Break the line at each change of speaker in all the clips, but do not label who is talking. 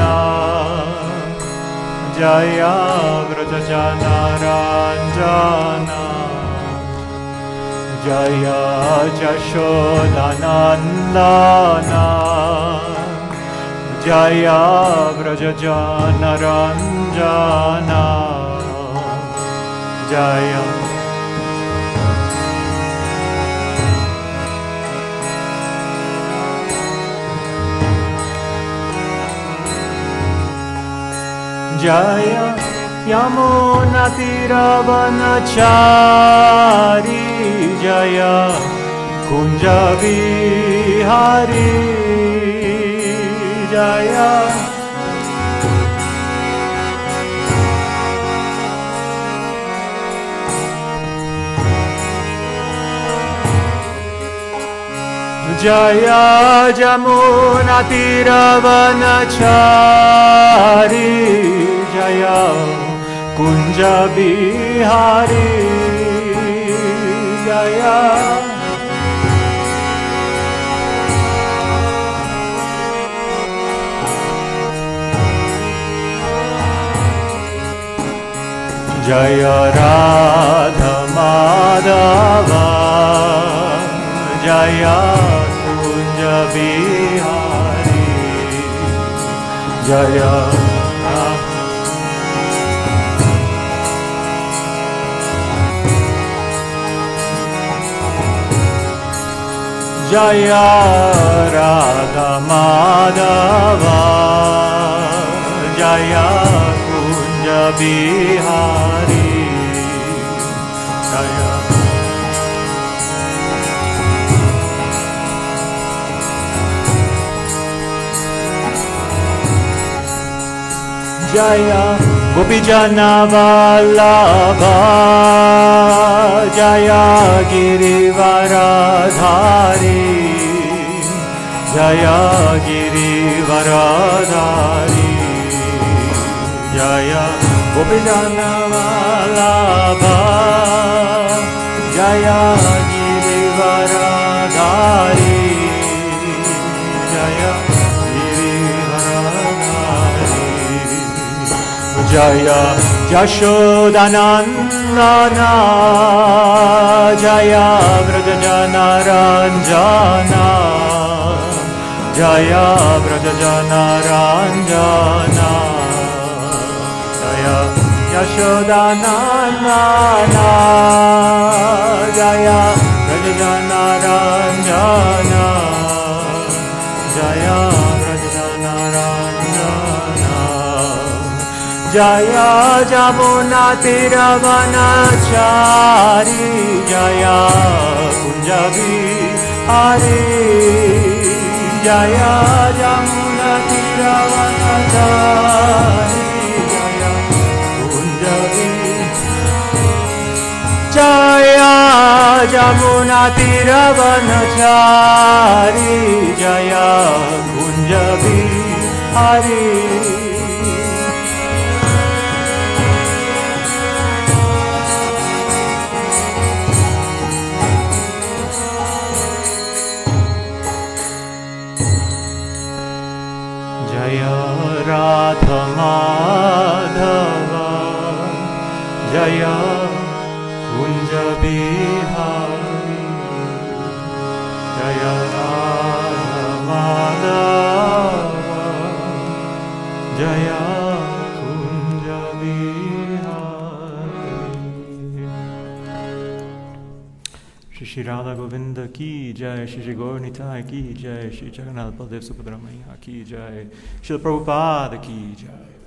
Jaya Jaya Vraj जनरं जन जया यशो जया व्रज जनरं जना जय जय यमुनतिरवनचारी जय कुञ्जविहारी जय जय जमुनतिरवनचारी जय कुञ्जविहारी जय। जय राधमाधवा जय बिहारी जय जय राधा माधवा। जय जाया, गोपी भी जाना वाला जाया गिरिवारा जया गिरिवारा धारी। जया, गोपी भी जाना वाला जया गिरिवारा धारी। Jaya Yashodanandana Jaya Vrajajanaranjana Jaya Vrajajanaranjana Jaya Yashodanandana Jaya Vrajajanaranjana Jaya Jaya Jamuna तिरवनाचारी Jaya कुञ्जवी हरे जया जमुना तिरवनाचारी जया कुञ्जवी जया जमुना तिरवनचारी जया कुञ्जवी हरे नाथ माधव जय कुञ्ज जय नाथ माधव जया श्री राधा गोविंद की जय, श्री श्री गौर निताय की जय, श्री जगन्नाथ बलदेव सुभद्रा मैया की जय, श्री प्रभुपाद की जय।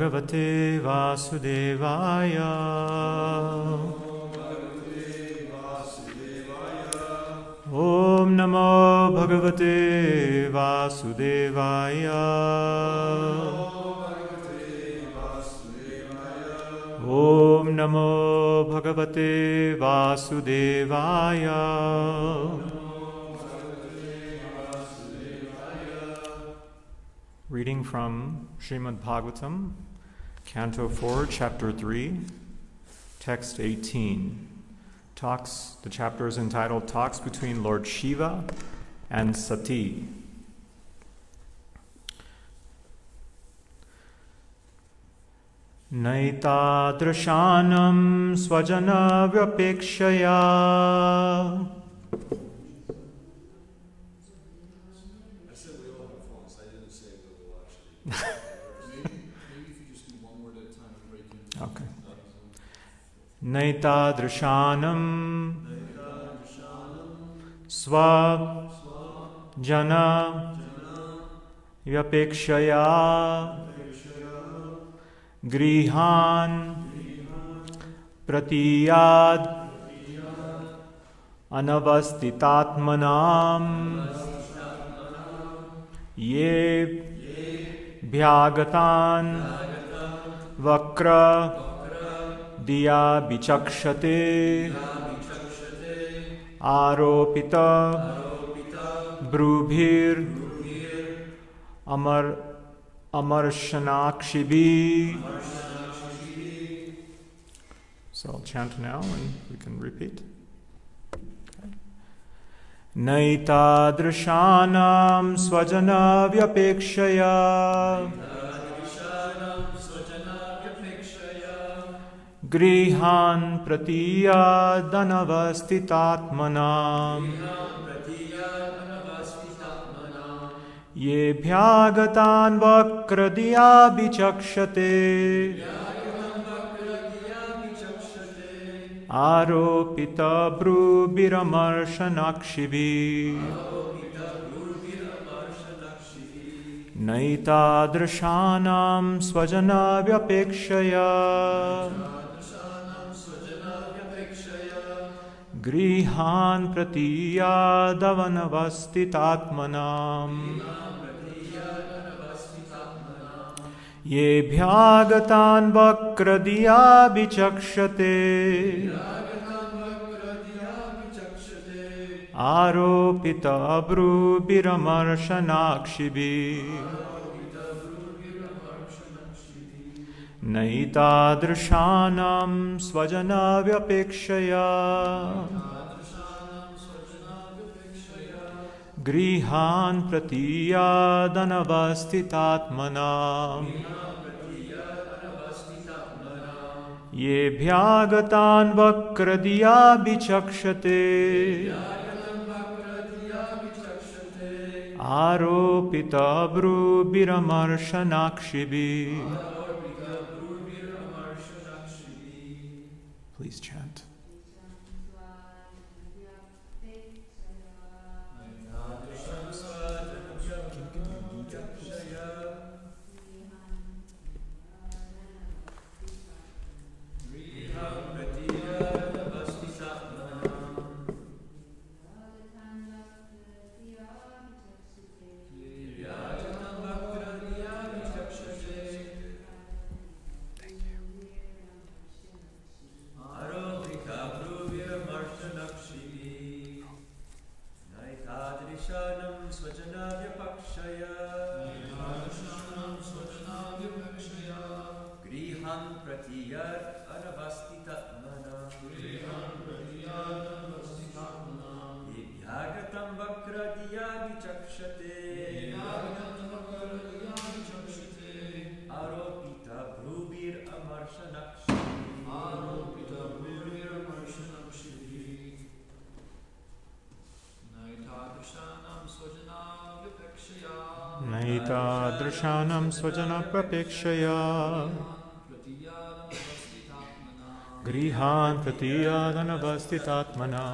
Bhagavate Vasudevaya. Om Namo Bhagavate Vasudevaya. Om Namo Bhagavate Vasudevaya. Reading from Srimad Bhagavatam, Canto 4, Chapter 3, Text 18. Talks, the chapter is entitled Talks Between Lord Shiva and Sati. नैतादृशानं स्वजनव्यपेक्षया नैतादृशानं स्वजन व्यपेक्षया गृहान् प्रतीयाद् अनवस्थितात्मनाम् ये भ्यागतान् वक्र दिया विचक्षते आरोपित ब्रूभिर् अमर Amarshanakshibi. So I'll chant now and we can repeat. नैतादृशानां स्वजनव्यपेक्षया गृहान् प्रतीयादनवस्थितात्मनाम् येभ्यागतान् वक्रदिया विचक्षते। आरोपितभ्रूभिरमर्शनाक्षिभिः नैतादृशानां स्वजनव्यपेक्षया। गृहान् प्रति यादवनवस्थितात्मनाम्। येभ्यागतान् वक्रदिया विचक्षते। आरोपितब्रूबिरमर्शनाक्षिभिः नहि तादृशानां स्वजनाव्यपेक्षया। गृहान् प्रतीयादनवस्थितात्मना येभ्यागतान् वक्रदिया विचक्षते। आरोपितब्रूबिरमर्शनाक्षिभिः स्वजन प्रतीक्षया प्रतीयादनवस्थितात्मना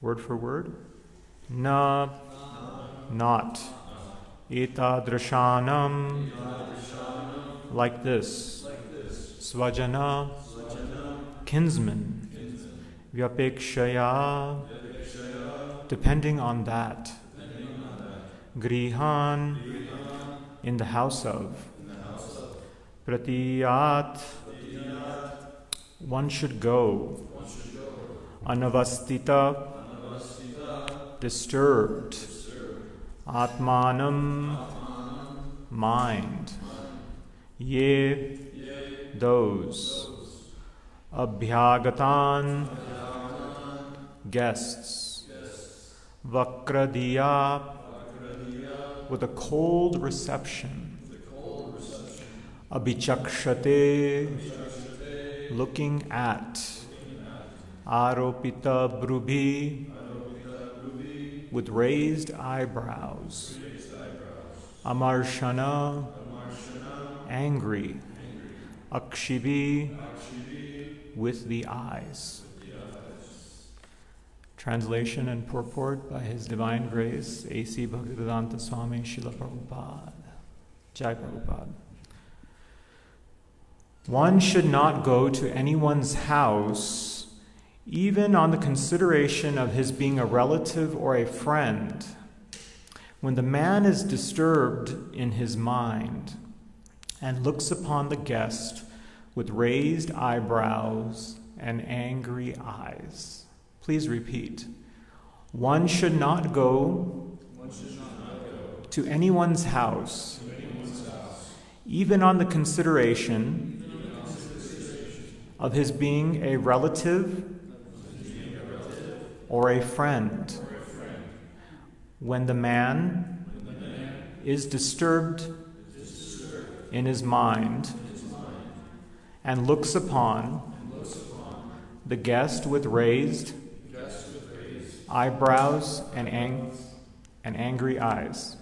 Word for word? Na, not. Etadrashanam, like this. Svajana, kinsman. Vyapekshaya, depending on that. Grihan, in the house of. Pratiyat, one should go. Anavastita, disturbed. Atmanam, mind. Ye, those. Abhyagatan, guests. Vakradiya, with a cold reception. Abhichakshate, looking at. Aropita brubhi, with raised eyebrows. Amarshana, angry. Akshibi, with the eyes. Translation and purport by His Divine Grace, A.C. Bhaktivedanta Swami Srila Prabhupada. Jai Prabhupada. One should not go to anyone's house even on the consideration of his being a relative or a friend, when the man is disturbed in his mind and looks upon the guest with raised eyebrows and angry eyes. Please repeat. One should not go, to anyone's house, even on the consideration of his being a relative or a friend. When the man is disturbed in his mind and looks upon the guest with raised eyebrows and, ang- and angry eyes.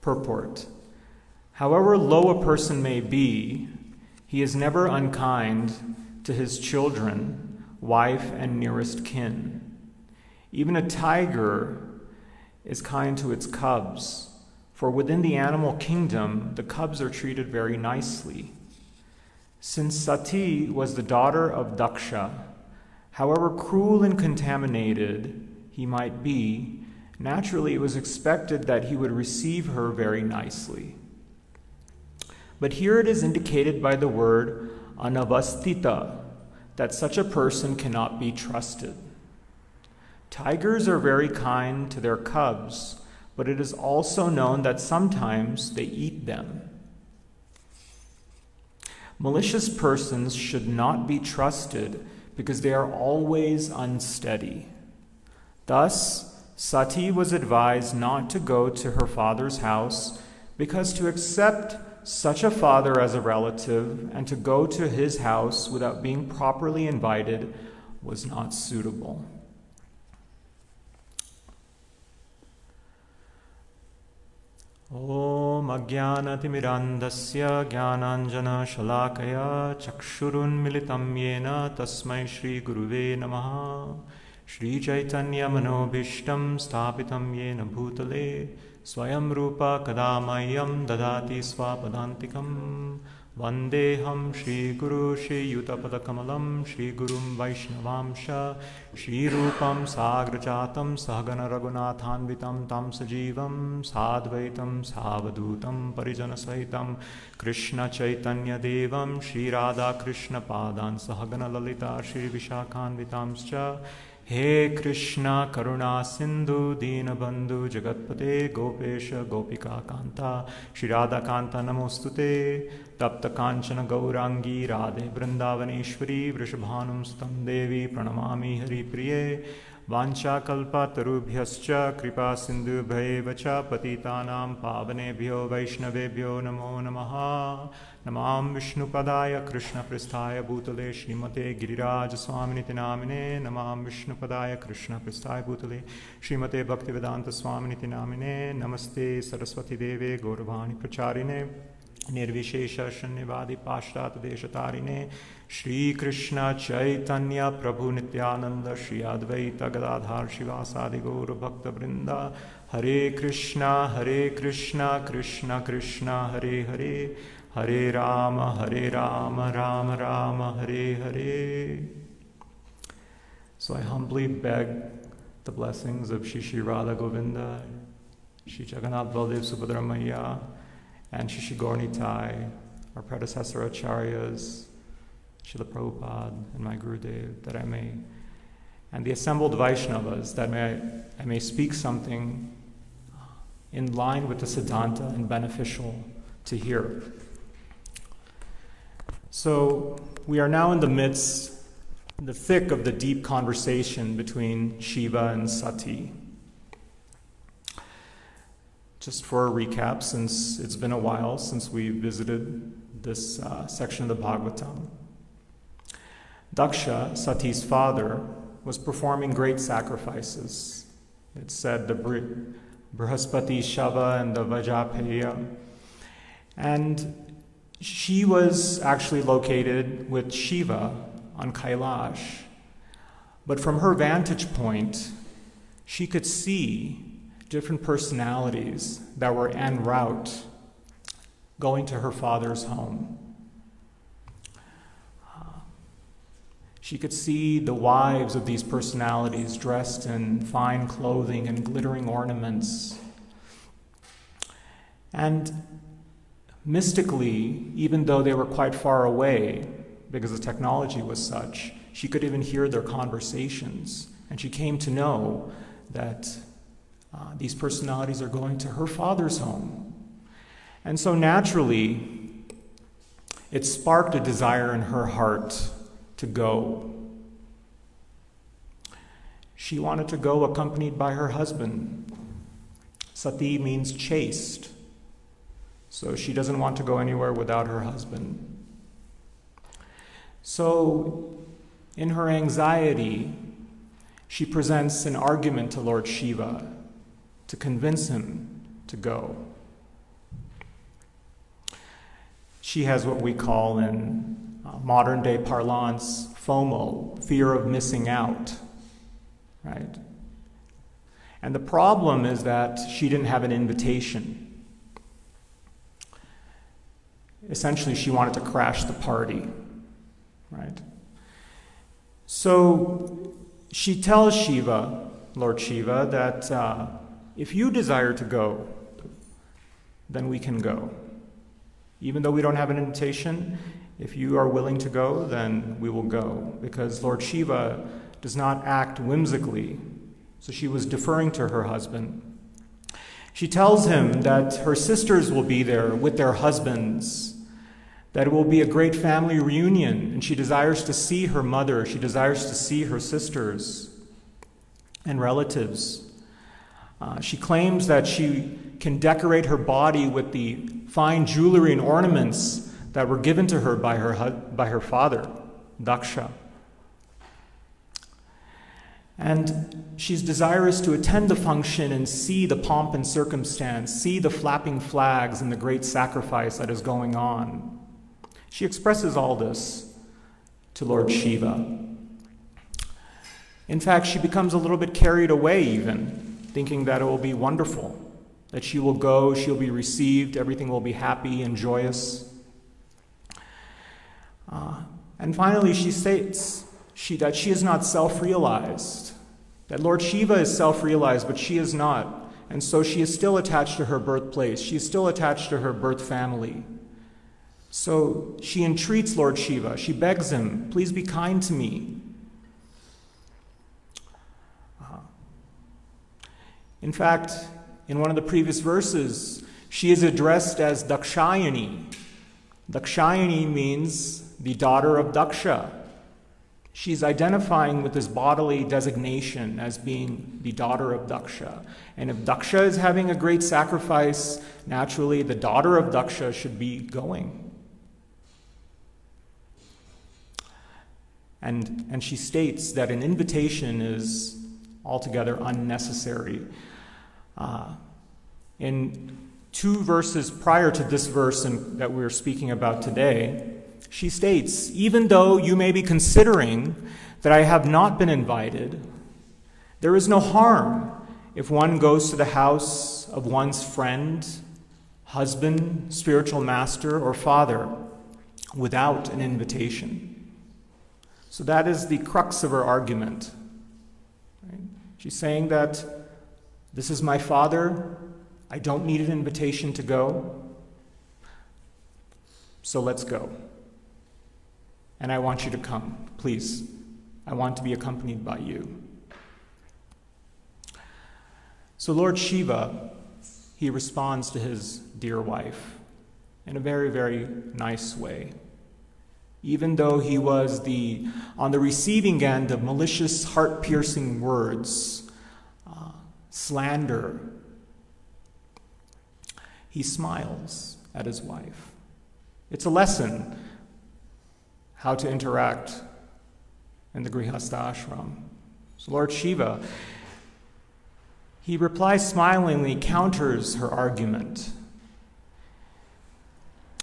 Purport However low a person may be, he is never unkind to his children, wife, and nearest kin. Even a tiger is kind to its cubs, for within the animal kingdom, the cubs are treated very nicely. Since Sati was the daughter of Daksha, however cruel and contaminated he might be, naturally it was expected that he would receive her very nicely. But here it is indicated by the word anavastita, that such a person cannot be trusted. Tigers are very kind to their cubs, but it is also known that sometimes they eat them. Malicious persons should not be trusted because they are always unsteady. Thus, Sati was advised not to go to her father's house because to accept such a father as a relative and to go to his house without being properly invited was not suitable. ॐ अज्ञानतिमिरान्धस्य ज्ञानाञ्जनशलाकया चक्षुरुन्मिलितं येन तस्मै श्रीगुरुवे नमः श्रीचैतन्यमनोभीष्टं स्थापितं येन भूतले स्वयं रूपा कदा मह्यं ददाति स्वापदान्तिकं। वन्देऽहं श्रीगुरु श्रीयुतपदकमलं, श्रीगुरुं वैष्णवांश, श्रीरूपं साग्रजातं, सहगणरघुनाथान्वितं तं सजीवं साद्वैतं, सावधूतं, परिजनसहितं, कृष्णचैतन्यदेवं, श्रीराधाकृष्णपादान्, सहगणललिता, श्रीविशाखान्वितांश्च हे कृष्ण दीनबन्धु जगत्पते गोपेश गोपिका कान्ता श्रीराधाकान्ता नमोऽस्तु ते। तप्तकाञ्चन गौराङ्गी राधे वृन्दावनेश्वरी वृषभानुं स्तं देवी प्रणमामि हरिप्रिये। वाञ्छाकल्पतरुभ्यश्च कृपा सिन्धुभ्यैव च पतितानां पावनेभ्यो वैष्णवेभ्यो नमो नमः। नमां विष्णुपदाय कृष्णपृष्ठाय भूतले श्रीमते गिरिराजस्वामिनिति नामिने। नमां विष्णुपदाय कृष्णपृष्ठाय भूतले श्रीमते भक्तिवेदान्तस्वामिनिति नामिने। नमस्ते सरस्वतीदेवे गौरवाणि प्रचारिणे निर्विशेष शून्यवादी पाश्चात देशतारिणे श्री कृष्ण चैतन्य प्रभु नित्यानंद श्री अद्वैत गदाधार शिवासादि गौर भक्त वृंदा हरे कृष्णा हरे कृष्णा कृष्ण कृष्ण हरे हरे हरे राम हरे राम राम राम हरे हरे। So I humbly beg the blessings of Shishi Radha Govinda, Shri Jagannath Baldev Subhadramaya, and Sri Sri Gaura Nitai, our predecessor acharyas, Srila Prabhupada, and my Gurudev, that I may, and the assembled Vaishnavas, that may, I may speak something in line with the Siddhanta and beneficial to hear. So we are now in the midst, the thick of the deep conversation between Shiva and Sati. Just for a recap, since it's been a while since we visited this uh, section of the Bhagavatam, Daksha, Sati's father, was performing great sacrifices. It said the Brihaspati Shava and the Vajapeya. And she was actually located with Shiva on Kailash. But from her vantage point, she could see different personalities that were en route going to her father's home. Uh, she could see the wives of these personalities dressed in fine clothing and glittering ornaments. And mystically, even though they were quite far away, because the technology was such, she could even hear their conversations. And she came to know that uh, these personalities are going to her father's home. And so naturally, it sparked a desire in her heart to go. She wanted to go accompanied by her husband. Sati means chaste. So she doesn't want to go anywhere without her husband. So, in her anxiety, she presents an argument to Lord Shiva to convince him to go. She has what we call in uh, modern day parlance FOMO, fear of missing out, right? And the problem is that she didn't have an invitation. Essentially, she wanted to crash the party, right? So she tells Shiva, Lord Shiva, that uh, if you desire to go, then we can go. Even though we don't have an invitation, if you are willing to go, then we will go. Because Lord Shiva does not act whimsically. So she was deferring to her husband. She tells him that her sisters will be there with their husbands, that it will be a great family reunion, and she desires to see her mother, she desires to see her sisters and relatives. Uh, she claims that she can decorate her body with the fine jewelry and ornaments that were given to her by her, by her father, Daksha. And she's desirous to attend the function and see the pomp and circumstance, see the flapping flags and the great sacrifice that is going on. She expresses all this to Lord Shiva. In fact, she becomes a little bit carried away, even, thinking that it will be wonderful, that she will go, she'll be received, everything will be happy and joyous. Uh, and finally, she states she, that she is not self realized, that Lord Shiva is self realized, but she is not. And so she is still attached to her birthplace, she is still attached to her birth family. So she entreats Lord Shiva, she begs him, please be kind to me. In fact, in one of the previous verses, she is addressed as Dakshayani. Dakshayani means the daughter of Daksha. She's identifying with this bodily designation as being the daughter of Daksha. And if Daksha is having a great sacrifice, naturally the daughter of Daksha should be going. And, and she states that an invitation is altogether unnecessary. Uh, in two verses prior to this verse in, that we're speaking about today, she states, Even though you may be considering that I have not been invited, there is no harm if one goes to the house of one's friend, husband, spiritual master, or father without an invitation. So that is the crux of her argument. She's saying that this is my father, I don't need an invitation to go, so let's go. And I want you to come, please. I want to be accompanied by you. So, Lord Shiva, he responds to his dear wife in a very, very nice way. Even though he was the, on the receiving end of malicious, heart piercing words, slander, he smiles at his wife. It's a lesson how to interact in the Grihastha ashram. So, Lord Shiva, he replies smilingly, counters her argument.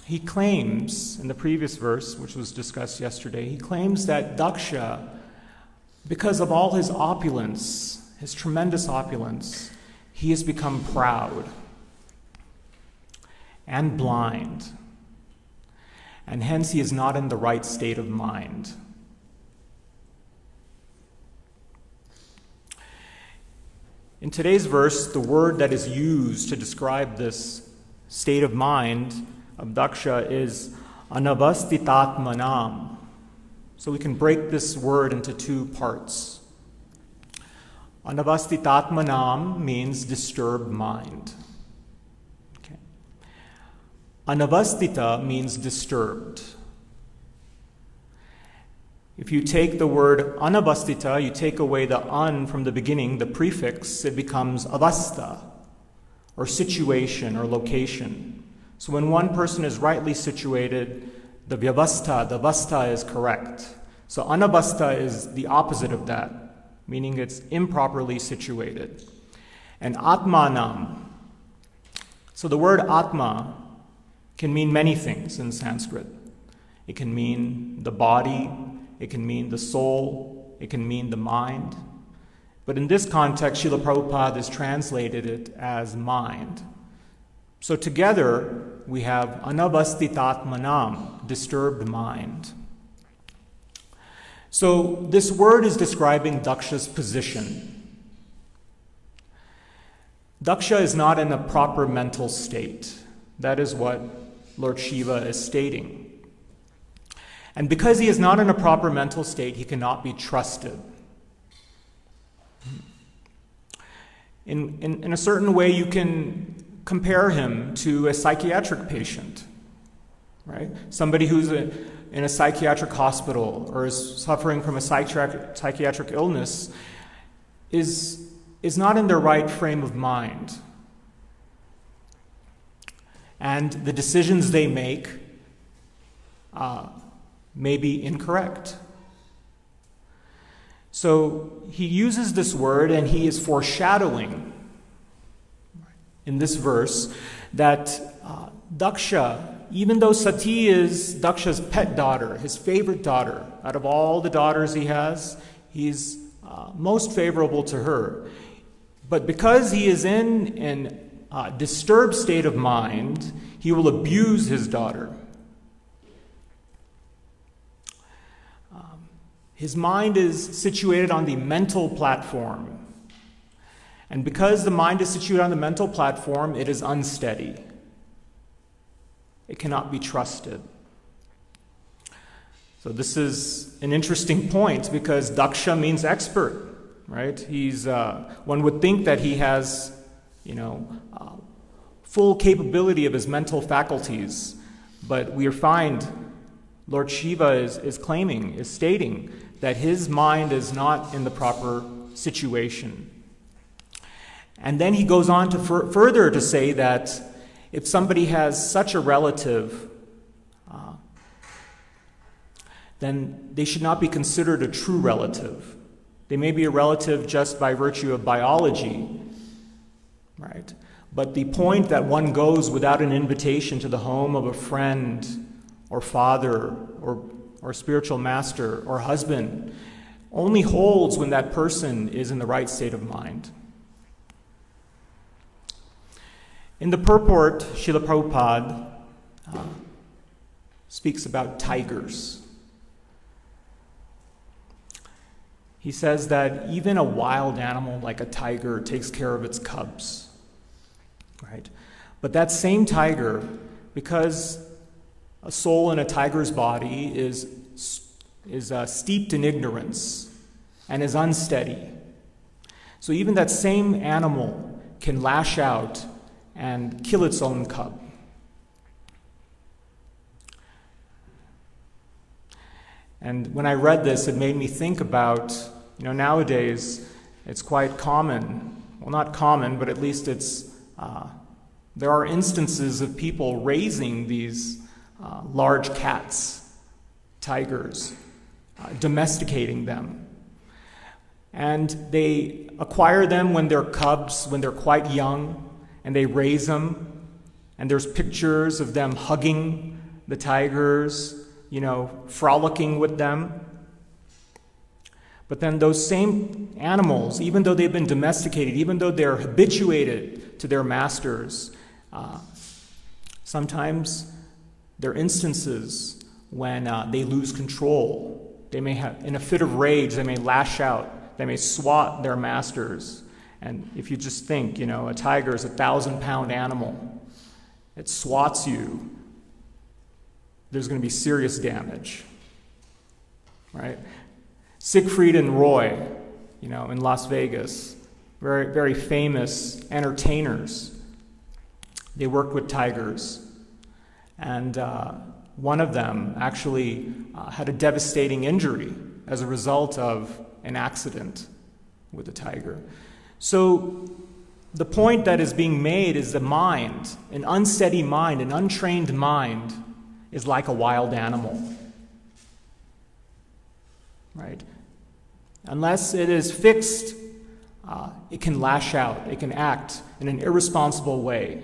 He claims, in the previous verse, which was discussed yesterday, he claims that Daksha, because of all his opulence, his tremendous opulence, he has become proud and blind, and hence he is not in the right state of mind. In today's verse, the word that is used to describe this state of mind of Daksha is anavastitatmanam. So we can break this word into two parts. Anavastitatmanam means disturbed mind. Okay. Anavastita means disturbed. If you take the word anavastita, you take away the an from the beginning, the prefix, it becomes avasta, or situation or location. So when one person is rightly situated, the vyavastha, the vasta is correct. So anavasta is the opposite of that, meaning it's improperly situated. And atmanam. So the word atma can mean many things in Sanskrit. It can mean the body, it can mean the soul, it can mean the mind. But in this context, Srila Prabhupada has translated it as mind. So together, we have anavastitatmanam, disturbed mind. So this word is describing Daksha's position. Daksha is not in a proper mental state. That is what Lord Shiva is stating. And because he is not in a proper mental state, he cannot be trusted. In, in, in a certain way, you can compare him to a psychiatric patient, right? Somebody who's a, in a psychiatric hospital or is suffering from a psychiatric, psychiatric illness is, is not in their right frame of mind. And the decisions they make uh, may be incorrect. So he uses this word and he is foreshadowing in this verse that uh, Daksha, even though Sati is Daksha's pet daughter, his favorite daughter, out of all the daughters he has, he's uh, most favorable to her. But because he is in an uh, disturbed state of mind, he will abuse his daughter. His mind is situated on the mental platform. And because the mind is situated on the mental platform, it is unsteady. It cannot be trusted. So, this is an interesting point because Daksha means expert, right? He's, uh, one would think that he has, you know, uh, full capability of his mental faculties, but we find Lord Shiva is, is claiming, is stating that his mind is not in the proper situation. And then he goes on to fur- further to say that if somebody has such a relative, uh, then they should not be considered a true relative. They may be a relative just by virtue of biology, right? But the point that one goes without an invitation to the home of a friend or father or, or spiritual master or husband only holds when that person is in the right state of mind. In the purport, Srila Prabhupada uh, speaks about tigers. He says that even a wild animal like a tiger takes care of its cubs. Right? But that same tiger, because a soul in a tiger's body is, is uh, steeped in ignorance and is unsteady. So even that same animal can lash out and kill its own cub. And when I read this, it made me think about, you know, nowadays it's quite common, well, not common, but at least it's, uh, there are instances of people raising these uh, large cats, tigers, uh, domesticating them. And they acquire them when they're cubs, when they're quite young, and they raise them. And there's pictures of them hugging the tigers, you know, frolicking with them. But then those same animals, even though they've been domesticated, even though they're habituated to their masters, uh, sometimes there are instances when uh, they lose control. They may have, in a fit of rage, they may lash out, they may swat their masters. And if you just think, you know, a tiger is a thousand pound animal, it swats you, there's going to be serious damage. Right? Siegfried and Roy, you know, in Las Vegas, very, very famous entertainers. They worked with tigers. And uh, one of them actually uh, had a devastating injury as a result of an accident with a tiger. So, the point that is being made is the mind, an unsteady mind, an untrained mind, is like a wild animal. Right? Unless it is fixed, uh, it can lash out, it can act in an irresponsible way.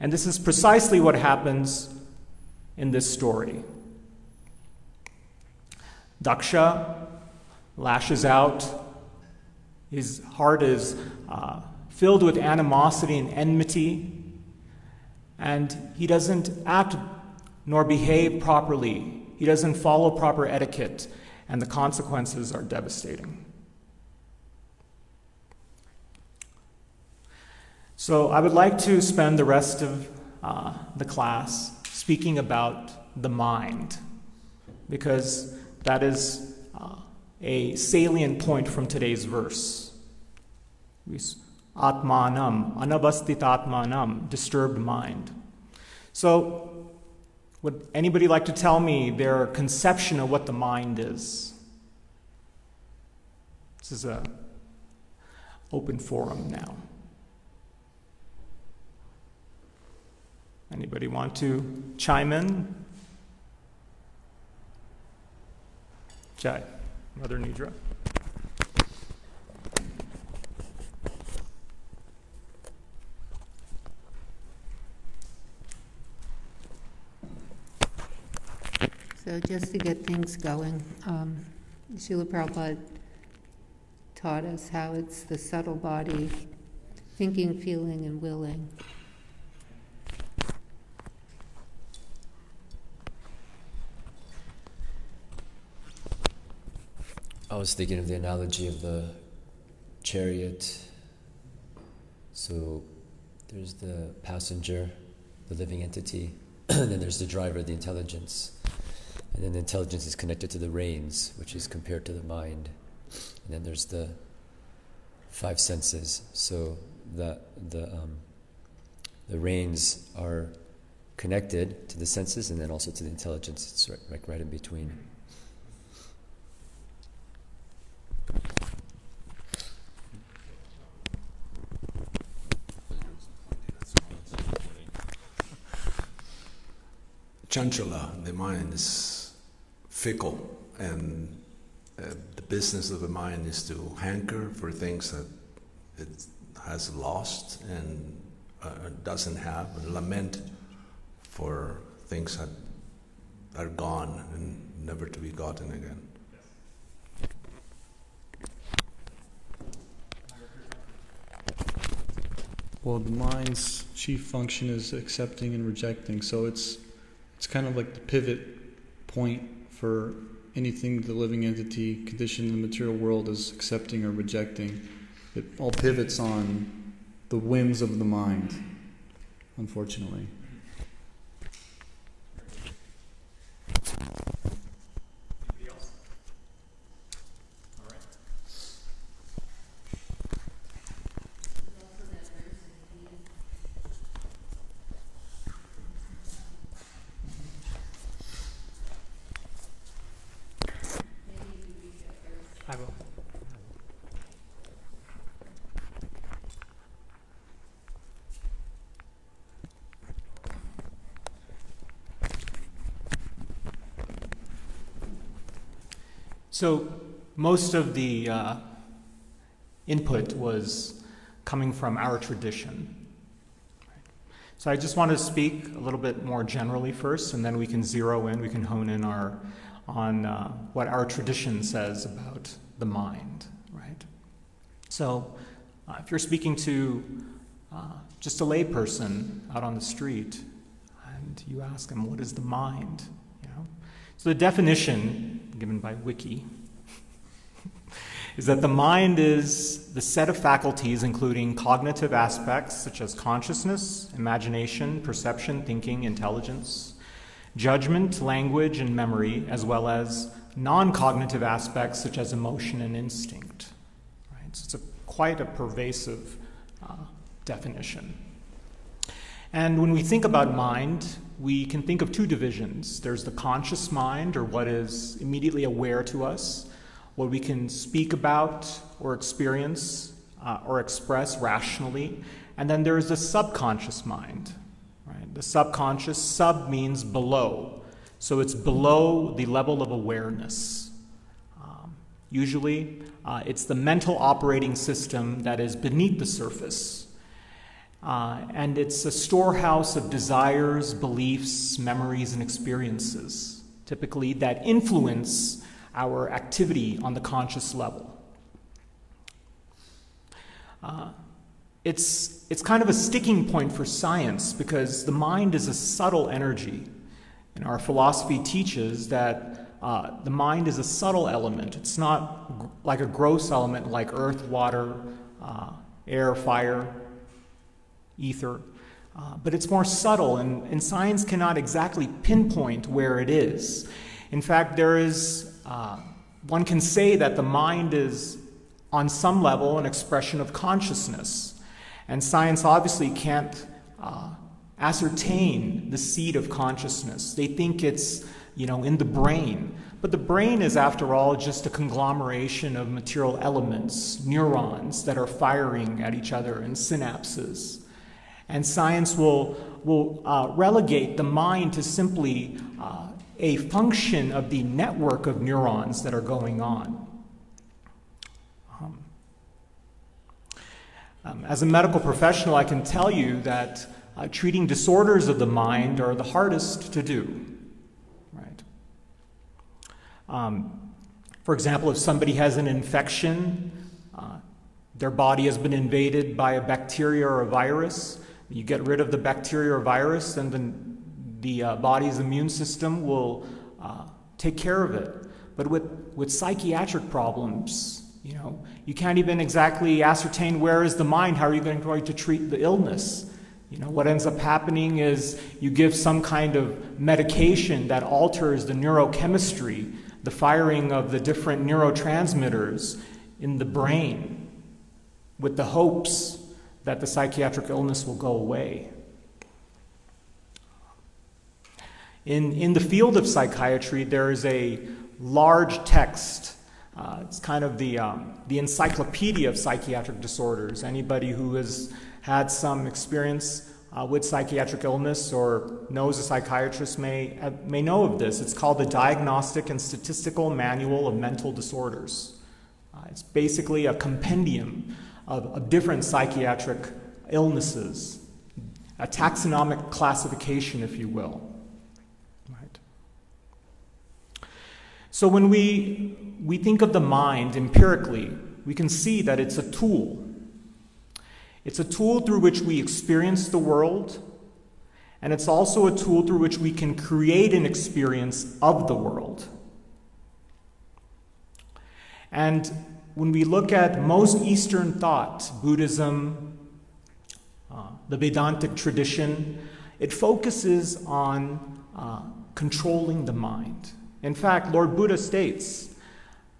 And this is precisely what happens in this story. Daksha lashes out. His heart is uh, filled with animosity and enmity, and he doesn't act nor behave properly. He doesn't follow proper etiquette, and the consequences are devastating. So, I would like to spend the rest of uh, the class speaking about the mind, because that is a salient point from today's verse. Atmanam, anabastit atmanam, disturbed mind. So, would anybody like to tell me their conception of what the mind is? This is a open forum now. Anybody want to chime in? Jai, Mother Nidra.
So just to get things going, um, Srila Prabhupada taught us how it's the subtle body, thinking, feeling, and willing.
I was thinking of the analogy of the chariot. So there's the passenger, the living entity, and then there's the driver, the intelligence. And then the intelligence is connected to the reins, which is compared to the mind. And then there's the five senses. So the the um, the reins are connected to the senses and then also to the intelligence. It's right, like right in between.
Chanchala, the mind is fickle, and uh, the business of the mind is to hanker for things that it has lost and uh, doesn't have, and lament for things that are gone and never to be gotten again.
Well, the mind's chief function is accepting and rejecting, so it's it's kind of like the pivot point for anything the living entity conditioned in the material world is accepting or rejecting. It all pivots on the whims of the mind, unfortunately.
I will.
So, most of the uh, input was coming from our tradition. So, I just want to speak a little bit more generally first, and then we can zero in, we can hone in our, on uh, what our tradition says about the mind, right? So, uh, if you're speaking to uh, just a layperson out on the street, and you ask them, "What is the mind?" You know, so the definition given by Wiki is that the mind is the set of faculties including cognitive aspects such as consciousness, imagination, perception, thinking, intelligence, judgment, language, and memory, as well as non cognitive aspects such as emotion and instinct. Right? So it's a, quite a pervasive uh, definition. And when we think about mind, we can think of two divisions. There's the conscious mind, or what is immediately aware to us, what we can speak about or experience uh, or express rationally. And then there is the subconscious mind. Right? The subconscious, sub means below. So it's below the level of awareness. Um, usually, uh, it's the mental operating system that is beneath the surface. Uh, and it's a storehouse of desires, beliefs, memories, and experiences, typically that influence our activity on the conscious level. Uh, it's, it's kind of a sticking point for science because the mind is a subtle energy. And our philosophy teaches that uh, the mind is a subtle element. It's not like a gross element like earth, water, uh, air, fire, ether. Uh, but it's more subtle, and, and science cannot exactly pinpoint where it is. In fact, there is, uh, one can say that the mind is, on some level, an expression of consciousness. And science obviously can't uh, ascertain the seat of consciousness. They think it's, you know, in the brain. But the brain is, after all, just a conglomeration of material elements, neurons that are firing at each other, and synapses. And science will, will uh, relegate the mind to simply uh, a function of the network of neurons that are going on. Um, um, as a medical professional, I can tell you that uh, treating disorders of the mind are the hardest to do. Right? Um, for example, if somebody has an infection, uh, their body has been invaded by a bacteria or a virus, you get rid of the bacteria or virus, and then the uh, body's immune system will uh, take care of it. But with, with psychiatric problems, you know, you can't even exactly ascertain where is the mind. How are you going, going to treat the illness? You know, what ends up happening is you give some kind of medication that alters the neurochemistry, the firing of the different neurotransmitters in the brain, with the hopes that the psychiatric illness will go away. In, in the field of psychiatry, there is a large text. Uh, it's kind of the, um, the encyclopedia of psychiatric disorders. Anybody who has had some experience uh, with psychiatric illness or knows a psychiatrist may, uh, may know of this. It's called the Diagnostic and Statistical Manual of Mental Disorders. Uh, it's basically a compendium of, of different psychiatric illnesses a taxonomic classification, if you will. Right? So when we, we think of the mind empirically, we can see that it's a tool. It's a tool through which we experience the world, and it's also a tool through which we can create an experience of the world. And when we look at most Eastern thought, Buddhism, uh, the Vedantic tradition, it focuses on uh, controlling the mind. In fact, Lord Buddha states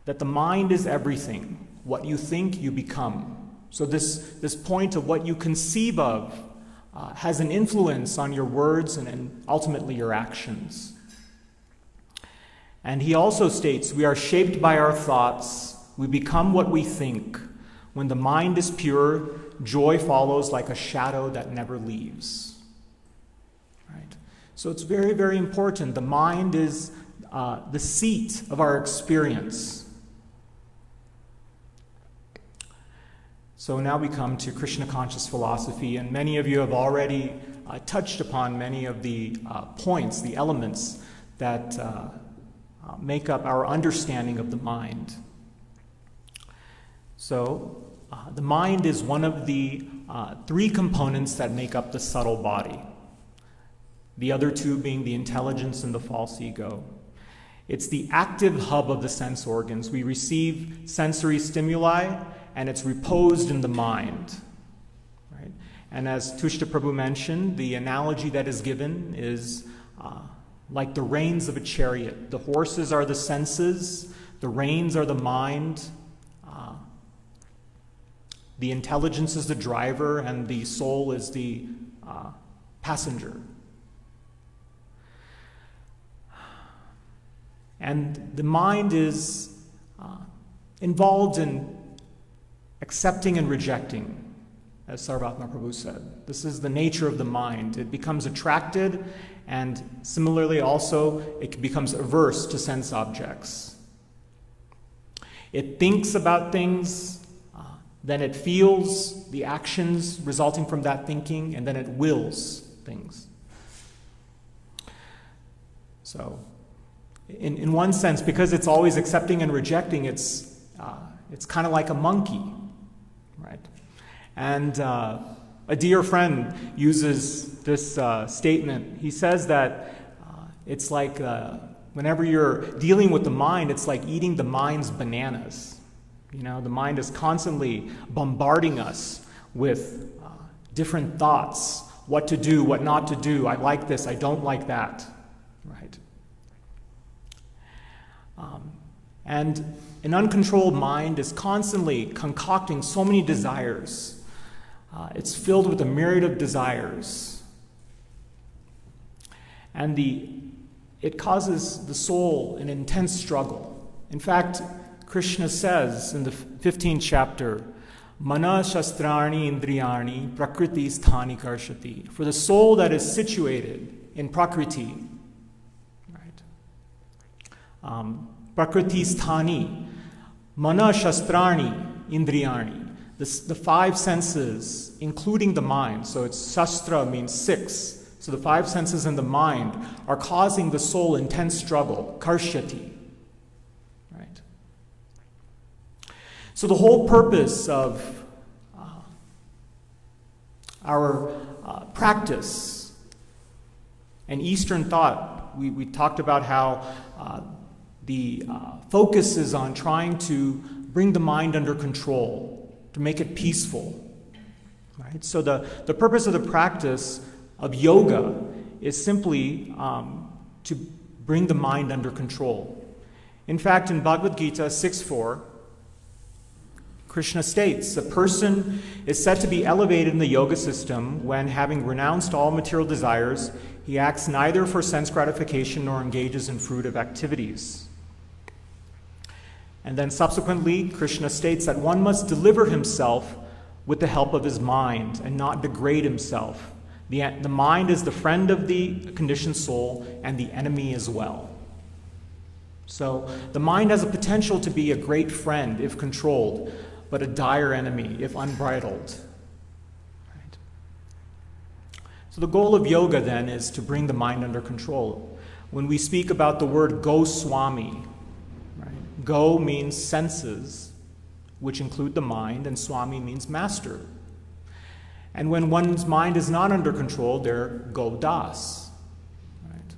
that the mind is everything. What you think, you become. So, this, this point of what you conceive of uh, has an influence on your words and, and ultimately your actions. And he also states we are shaped by our thoughts, we become what we think. When the mind is pure, joy follows like a shadow that never leaves. Right? So it's very, very important. The mind is uh, the seat of our experience. So now we come to Krishna conscious philosophy, and many of you have already uh, touched upon many of the uh, points, the elements that uh, uh, make up our understanding of the mind. So, uh, the mind is one of the uh, three components that make up the subtle body, the other two being the intelligence and the false ego. It's the active hub of the sense organs. We receive sensory stimuli, and it's reposed in the mind. Right? And as Tushta Prabhu mentioned, the analogy that is given is uh, like the reins of a chariot. The horses are the senses, the reins are the mind, the intelligence is the driver, and the soul is the uh, passenger. And the mind is uh, involved in accepting and rejecting, as Sarvatma Prabhu said. This is the nature of the mind. It becomes attracted, and similarly, also, it becomes averse to sense objects. It thinks about things then it feels the actions resulting from that thinking, and then it wills things. So, in, in one sense, because it's always accepting and rejecting, it's, uh, it's kind of like a monkey, right? And uh, a dear friend uses this uh, statement. He says that uh, it's like uh, whenever you're dealing with the mind, it's like eating the mind's bananas. You know, the mind is constantly bombarding us with uh, different thoughts what to do, what not to do. I like this, I don't like that. Right? Um, and an uncontrolled mind is constantly concocting so many desires. Uh, it's filled with a myriad of desires. And the, it causes the soul an intense struggle. In fact, Krishna says in the 15th chapter, Mana Shastrani Indriyani Prakriti Sthani Karshati. For the soul that is situated in Prakriti, right? Um, Prakriti Sthani, Mana Shastrani Indriyani. The, the five senses, including the mind, so it's Shastra means six. So the five senses and the mind are causing the soul intense struggle, Karshati. So, the whole purpose of uh, our uh, practice and Eastern thought, we, we talked about how uh, the uh, focus is on trying to bring the mind under control, to make it peaceful. Right? So, the, the purpose of the practice of yoga is simply um, to bring the mind under control. In fact, in Bhagavad Gita 6 4, Krishna states a person is said to be elevated in the yoga system when, having renounced all material desires, he acts neither for sense gratification nor engages in fruitive activities. And then subsequently, Krishna states that one must deliver himself with the help of his mind and not degrade himself. The, the mind is the friend of the conditioned soul and the enemy as well. So the mind has a potential to be a great friend if controlled, but a dire enemy if unbridled. Right? So, the goal of yoga then is to bring the mind under control. When we speak about the word Goswami, right, go means senses, which include the mind, and Swami means master. And when one's mind is not under control, they're Godas. Right?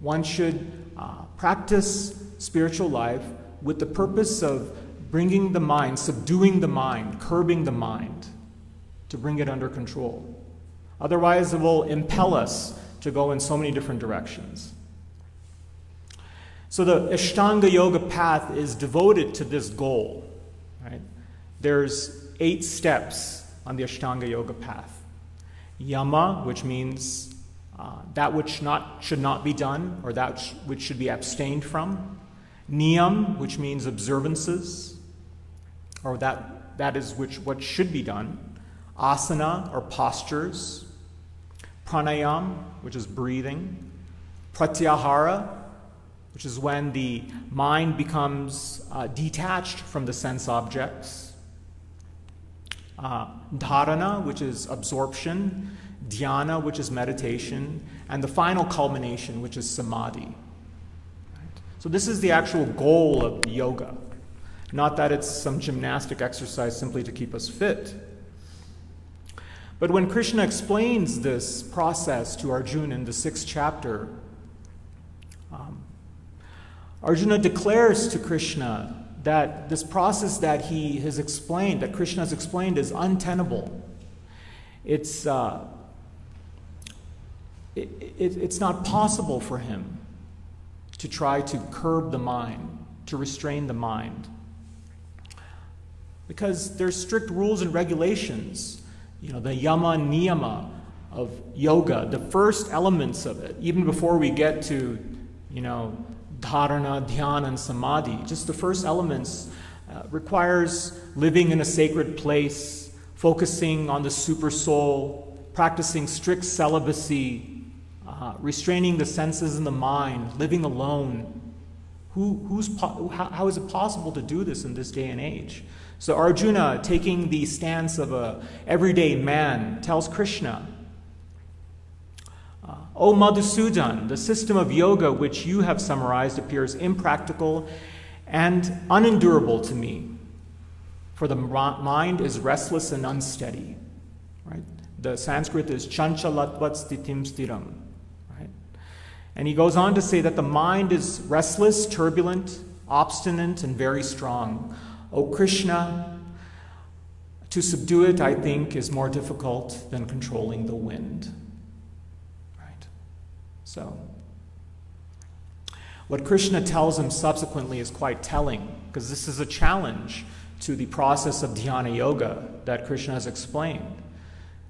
One should uh, practice spiritual life with the purpose of bringing the mind, subduing the mind, curbing the mind, to bring it under control. Otherwise, it will impel us to go in so many different directions. So the Ashtanga Yoga path is devoted to this goal. Right? There's eight steps on the Ashtanga Yoga path. Yama, which means uh, that which not, should not be done or that which should be abstained from. Niyam, which means observances, or that, that is which, what should be done. Asana, or postures. Pranayam, which is breathing. Pratyahara, which is when the mind becomes uh, detached from the sense objects. Uh, dharana, which is absorption. Dhyana, which is meditation. And the final culmination, which is samadhi. So, this is the actual goal of yoga. Not that it's some gymnastic exercise simply to keep us fit. But when Krishna explains this process to Arjuna in the sixth chapter, um, Arjuna declares to Krishna that this process that he has explained, that Krishna has explained, is untenable. It's, uh, it, it, it's not possible for him to try to curb the mind, to restrain the mind. Because there's strict rules and regulations you know, the yama niyama of yoga, the first elements of it, even before we get to, you know, dharana, dhyana, and samadhi, just the first elements uh, requires living in a sacred place, focusing on the super soul, practicing strict celibacy, uh, restraining the senses and the mind, living alone. Who, who's how, how is it possible to do this in this day and age? So Arjuna, taking the stance of a everyday man, tells Krishna, uh, O Madhusudan, the system of yoga which you have summarized appears impractical and unendurable to me, for the mind is restless and unsteady. Right? The Sanskrit is chanchalatvat sthitim sthiram. Right? And he goes on to say that the mind is restless, turbulent, obstinate, and very strong. O Krishna, to subdue it, I think, is more difficult than controlling the wind. Right? So, what Krishna tells him subsequently is quite telling, because this is a challenge to the process of dhyana yoga that Krishna has explained.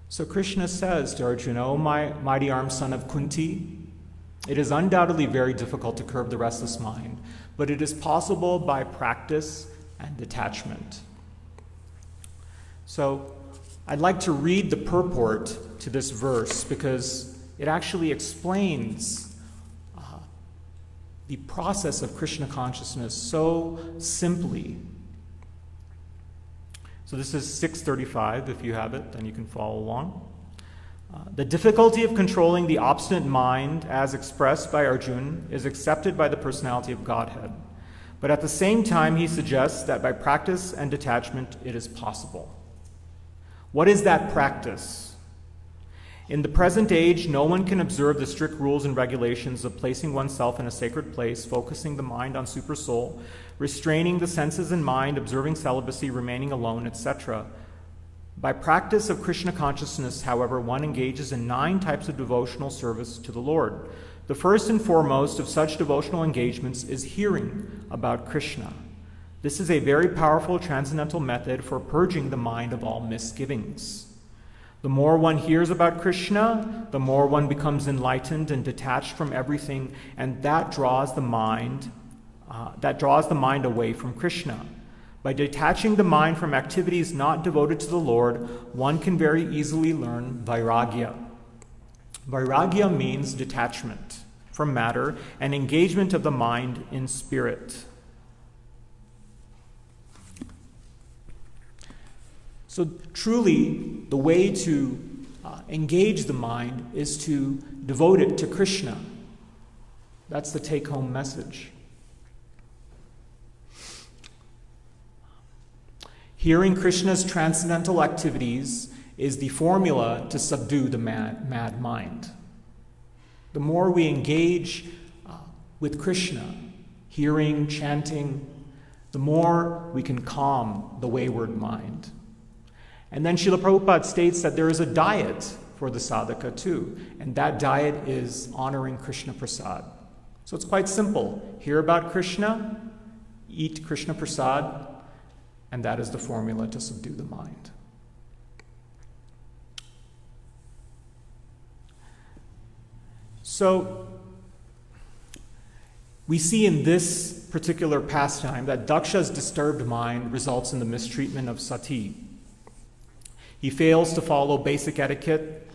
So Krishna says to Arjuna, O my mighty armed son of Kunti, it is undoubtedly very difficult to curb the restless mind, but it is possible by practice and detachment. So I'd like to read the purport to this verse because it actually explains uh, the process of Krishna consciousness so simply. So this is 635. If you have it, then you can follow along. Uh, the difficulty of controlling the obstinate mind, as expressed by Arjuna, is accepted by the personality of Godhead. But at the same time, he suggests that by practice and detachment, it is possible. What is that practice? In the present age, no one can observe the strict rules and regulations of placing oneself in a sacred place, focusing the mind on supersoul, restraining the senses and mind, observing celibacy, remaining alone, etc. By practice of Krishna consciousness, however, one engages in nine types of devotional service to the Lord the first and foremost of such devotional engagements is hearing about Krishna. This is a very powerful transcendental method for purging the mind of all misgivings. The more one hears about Krishna, the more one becomes enlightened and detached from everything, and that draws the mind, uh, that draws the mind away from Krishna. By detaching the mind from activities not devoted to the Lord, one can very easily learn vairagya. Vairagya means detachment from matter and engagement of the mind in spirit. So, truly, the way to uh, engage the mind is to devote it to Krishna. That's the take home message. Hearing Krishna's transcendental activities is the formula to subdue the mad, mad mind. The more we engage uh, with Krishna, hearing, chanting, the more we can calm the wayward mind. And then Srila Prabhupada states that there is a diet for the sadhaka too, and that diet is honoring Krishna prasad. So it's quite simple. Hear about Krishna, eat Krishna prasad, and that is the formula to subdue the mind. So, we see in this particular pastime that Daksha's disturbed mind results in the mistreatment of Sati. He fails to follow basic etiquette,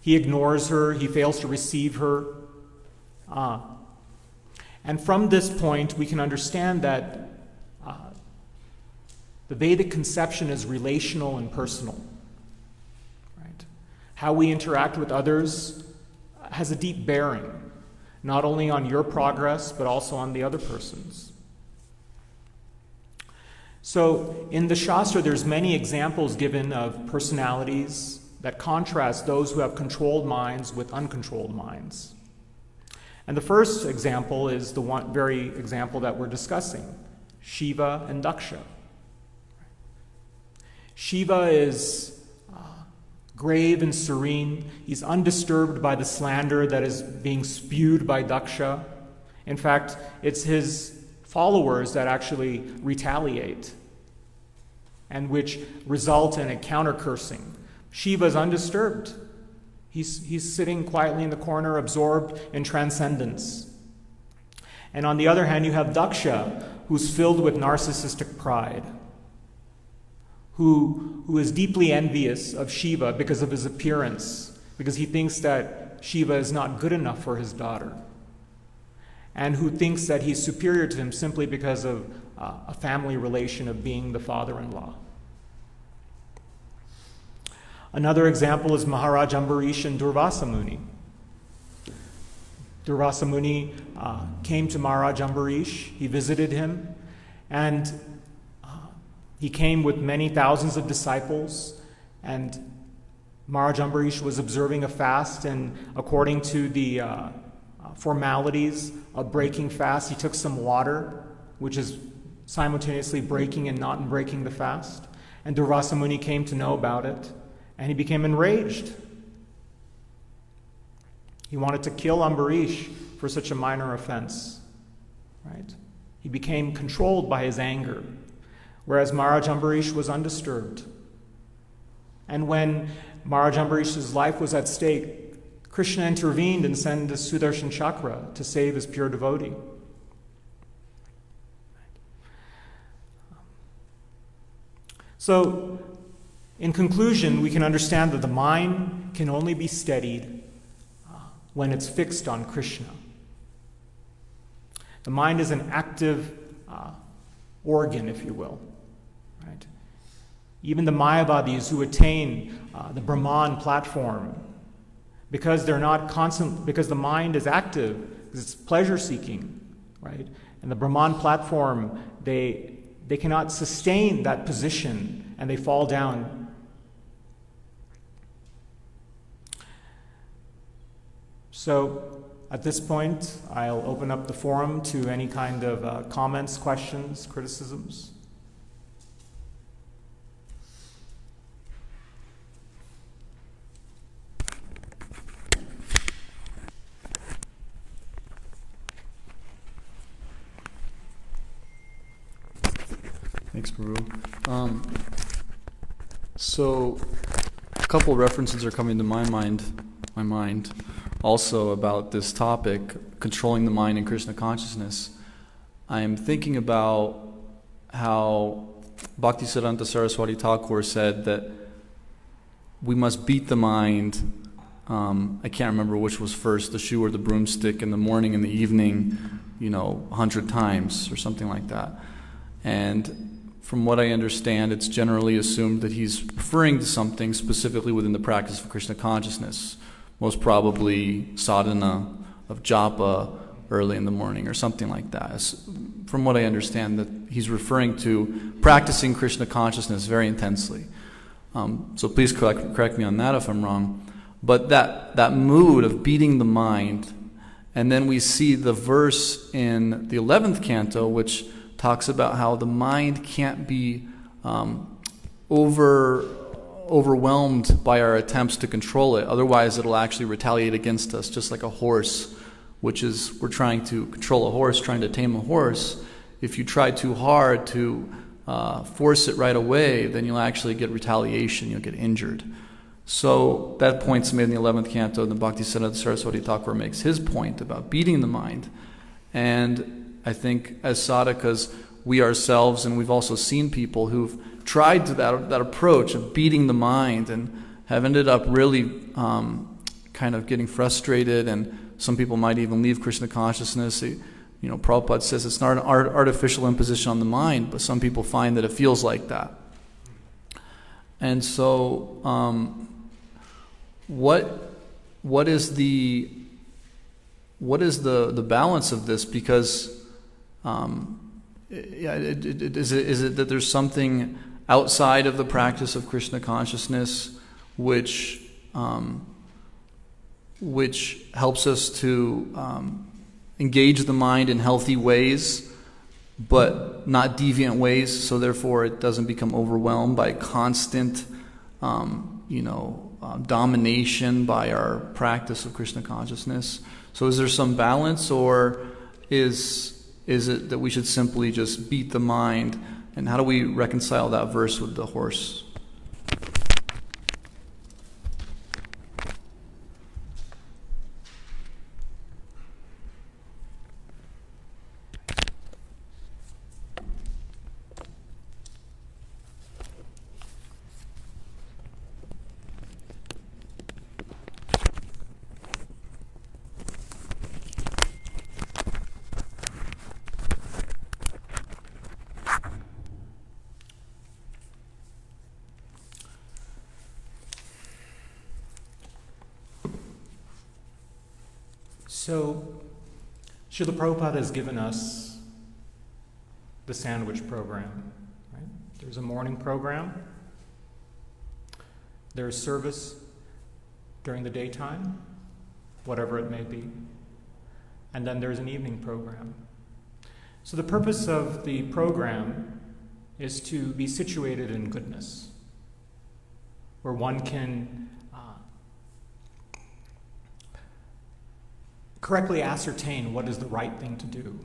he ignores her, he fails to receive her. Ah. And from this point, we can understand that uh, the Vedic conception is relational and personal. Right? How we interact with others has a deep bearing, not only on your progress, but also on the other person's. So, in the Shastra, there's many examples given of personalities that contrast those who have controlled minds with uncontrolled minds. And the first example is the one very example that we're discussing Shiva and Daksha. Shiva is grave and serene. He's undisturbed by the slander that is being spewed by Daksha. In fact, it's his followers that actually retaliate and which result in a counter cursing. Shiva is undisturbed. He's, he's sitting quietly in the corner, absorbed in transcendence. And on the other hand, you have Daksha, who's filled with narcissistic pride who, who is deeply envious of Shiva because of his appearance, because he thinks that Shiva is not good enough for his daughter, and who thinks that he's superior to him simply because of uh, a family relation of being the father in law. Another example is Maharaj Ambarish and Durvasa Muni. Durvasa Muni uh, came to Maharaj Ambarish, he visited him, and he came with many thousands of disciples, and Maharaj Ambarish was observing a fast, and according to the uh, uh, formalities of breaking fast, he took some water, which is simultaneously breaking and not breaking the fast. And Durvasa Muni came to know about it, and he became enraged. He wanted to kill Ambarish for such a minor offense. Right? He became controlled by his anger whereas Maharaj Ambarish was undisturbed. And when Maharaj Ambarish's life was at stake, Krishna intervened and sent the Sudarshan Chakra to save his pure devotee. So, in conclusion, we can understand that the mind can only be steadied uh, when it's fixed on Krishna. The mind is an active uh, organ, if you will. Right? Even the Mayavadis who attain uh, the Brahman platform, because they're not constant, because the mind is active, because it's pleasure seeking, right? And the Brahman platform, they, they cannot sustain that position and they fall down. So, at this point, I'll open up the forum to any kind of uh, comments, questions, criticisms.
Um, so, a couple references are coming to my mind, my mind, also about this topic, controlling the mind in Krishna consciousness. I am thinking about how Bhaktisiddhanta Saraswati Thakur said that we must beat the mind. Um, I can't remember which was first, the shoe or the broomstick, in the morning and the evening, you know, a hundred times or something like that. And from what I understand, it's generally assumed that he's referring to something specifically within the practice of Krishna consciousness, most probably sadhana of japa early in the morning or something like that. From what I understand, that he's referring to practicing Krishna consciousness very intensely. Um, so please correct, correct me on that if I'm wrong. But that, that mood of beating the mind, and then we see the verse in the 11th canto, which talks about how the mind can't be um, over, overwhelmed by our attempts to control it. Otherwise, it'll actually retaliate against us, just like a horse, which is we're trying to control a horse, trying to tame a horse. If you try too hard to uh, force it right away, then you'll actually get retaliation, you'll get injured. So that point's made in the 11th canto, and the Bhakti Siddhanta Saraswati Thakur makes his point about beating the mind. And I think as sadhakas, we ourselves, and we've also seen people who've tried that, that approach of beating the mind and have ended up really um, kind of getting frustrated, and some people might even leave Krishna consciousness. You know, Prabhupada says it's not an art, artificial imposition on the mind, but some people find that it feels like that. And so, um, what what is the what is the the balance of this? Because um, yeah, it, it, is, it, is it that there's something outside of the practice of Krishna consciousness which um, which helps us to um, engage the mind in healthy ways, but not deviant ways. So therefore, it doesn't become overwhelmed by constant, um, you know, uh, domination by our practice of Krishna consciousness. So is there some balance, or is is it that we should simply just beat the mind? And how do we reconcile that verse with the horse?
So, Srila Prabhupada has given us the sandwich program. Right? There's a morning program, there's service during the daytime, whatever it may be, and then there's an evening program. So, the purpose of the program is to be situated in goodness, where one can uh, correctly ascertain what is the right thing to do.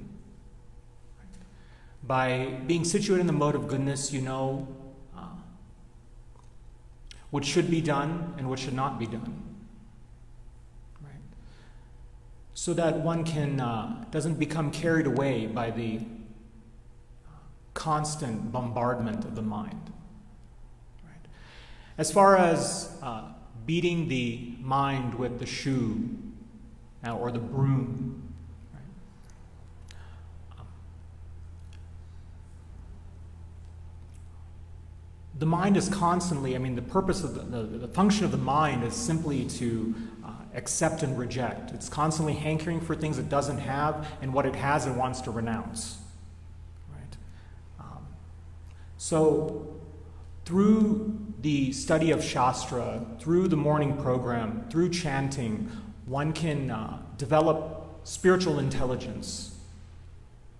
By being situated in the mode of goodness, you know uh, what should be done and what should not be done. So that one can uh, doesn't become carried away by the uh, constant bombardment of the mind. Right? As far as uh, beating the mind with the shoe uh, or the broom. the mind is constantly, I mean, the purpose of the, the, the function of the mind is simply to uh, accept and reject. It's constantly hankering for things it doesn't have, and what it has it wants to renounce. Right? Um, so, through the study of Shastra, through the morning program, through chanting, one can uh, develop spiritual intelligence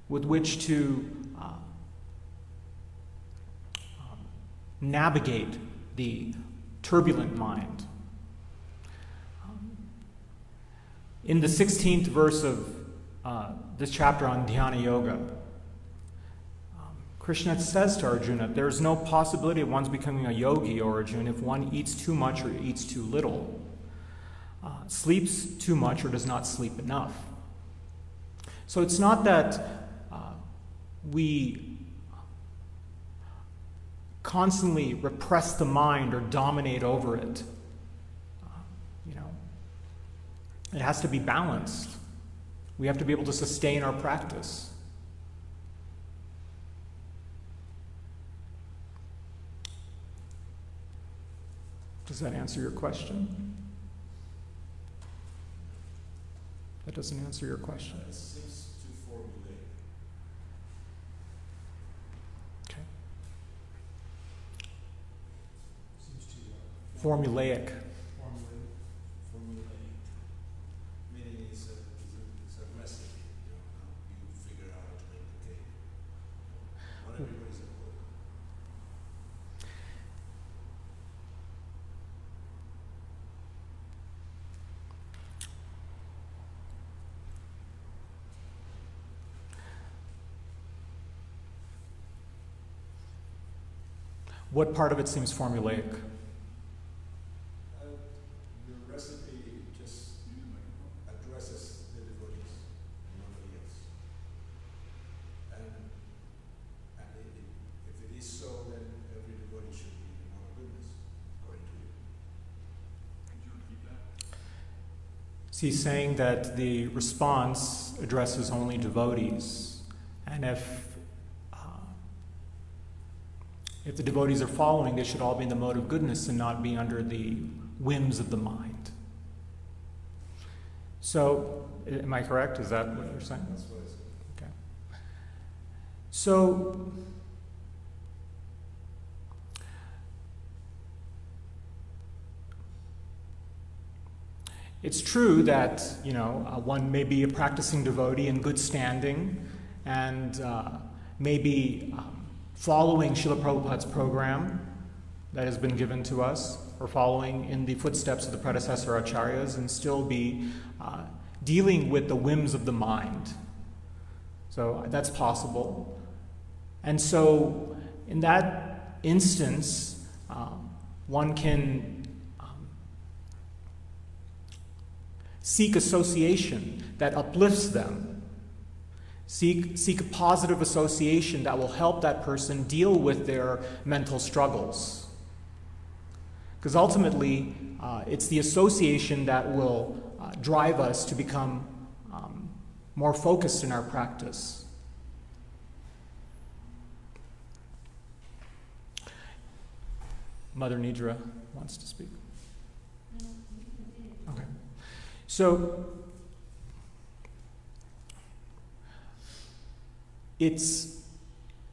with which to uh, um, navigate the turbulent mind. Um, in the 16th verse of uh, this chapter on Dhyana Yoga, um, Krishna says to Arjuna, There is no possibility of one's becoming a yogi, Arjuna, if one eats too much or eats too little uh, sleeps too much or does not sleep enough. So it's not that uh, we constantly repress the mind or dominate over it. Uh, you know, it has to be balanced. We have to be able to sustain our practice. Does that answer your question? That doesn't answer your question.
It seems too formulaic.
Okay.
Seems too uh,
Formulaic.
formulaic. Formulaic. Meaning it's a, it's a, it's a recipe, you know, how you figure out how to make the cake. Not everybody's a cook.
What part of it seems formulaic?
Uh, Your recipe just addresses the devotees, and nobody else. And, and i- i- if it is so, then every devotee should be in our goodness, according to you. Could you repeat that?
So he's saying that the response addresses only devotees, and if uh, if the devotees are following, they should all be in the mode of goodness and not be under the whims of the mind. So, am I correct? Is that what you're saying?
That's what I said.
Okay. So, it's true that you know uh, one may be a practicing devotee in good standing, and uh, maybe um, following Srila Prabhupada's program that has been given to us, or following in the footsteps of the predecessor acharyas, and still be uh, dealing with the whims of the mind. So that's possible. And so, in that instance, um, one can um, seek association that uplifts them, seek, seek a positive association that will help that person deal with their mental struggles. Because ultimately, uh, it's the association that will uh, drive us to become um, more focused in our practice. Mother Nidra wants to speak. Okay. So, it's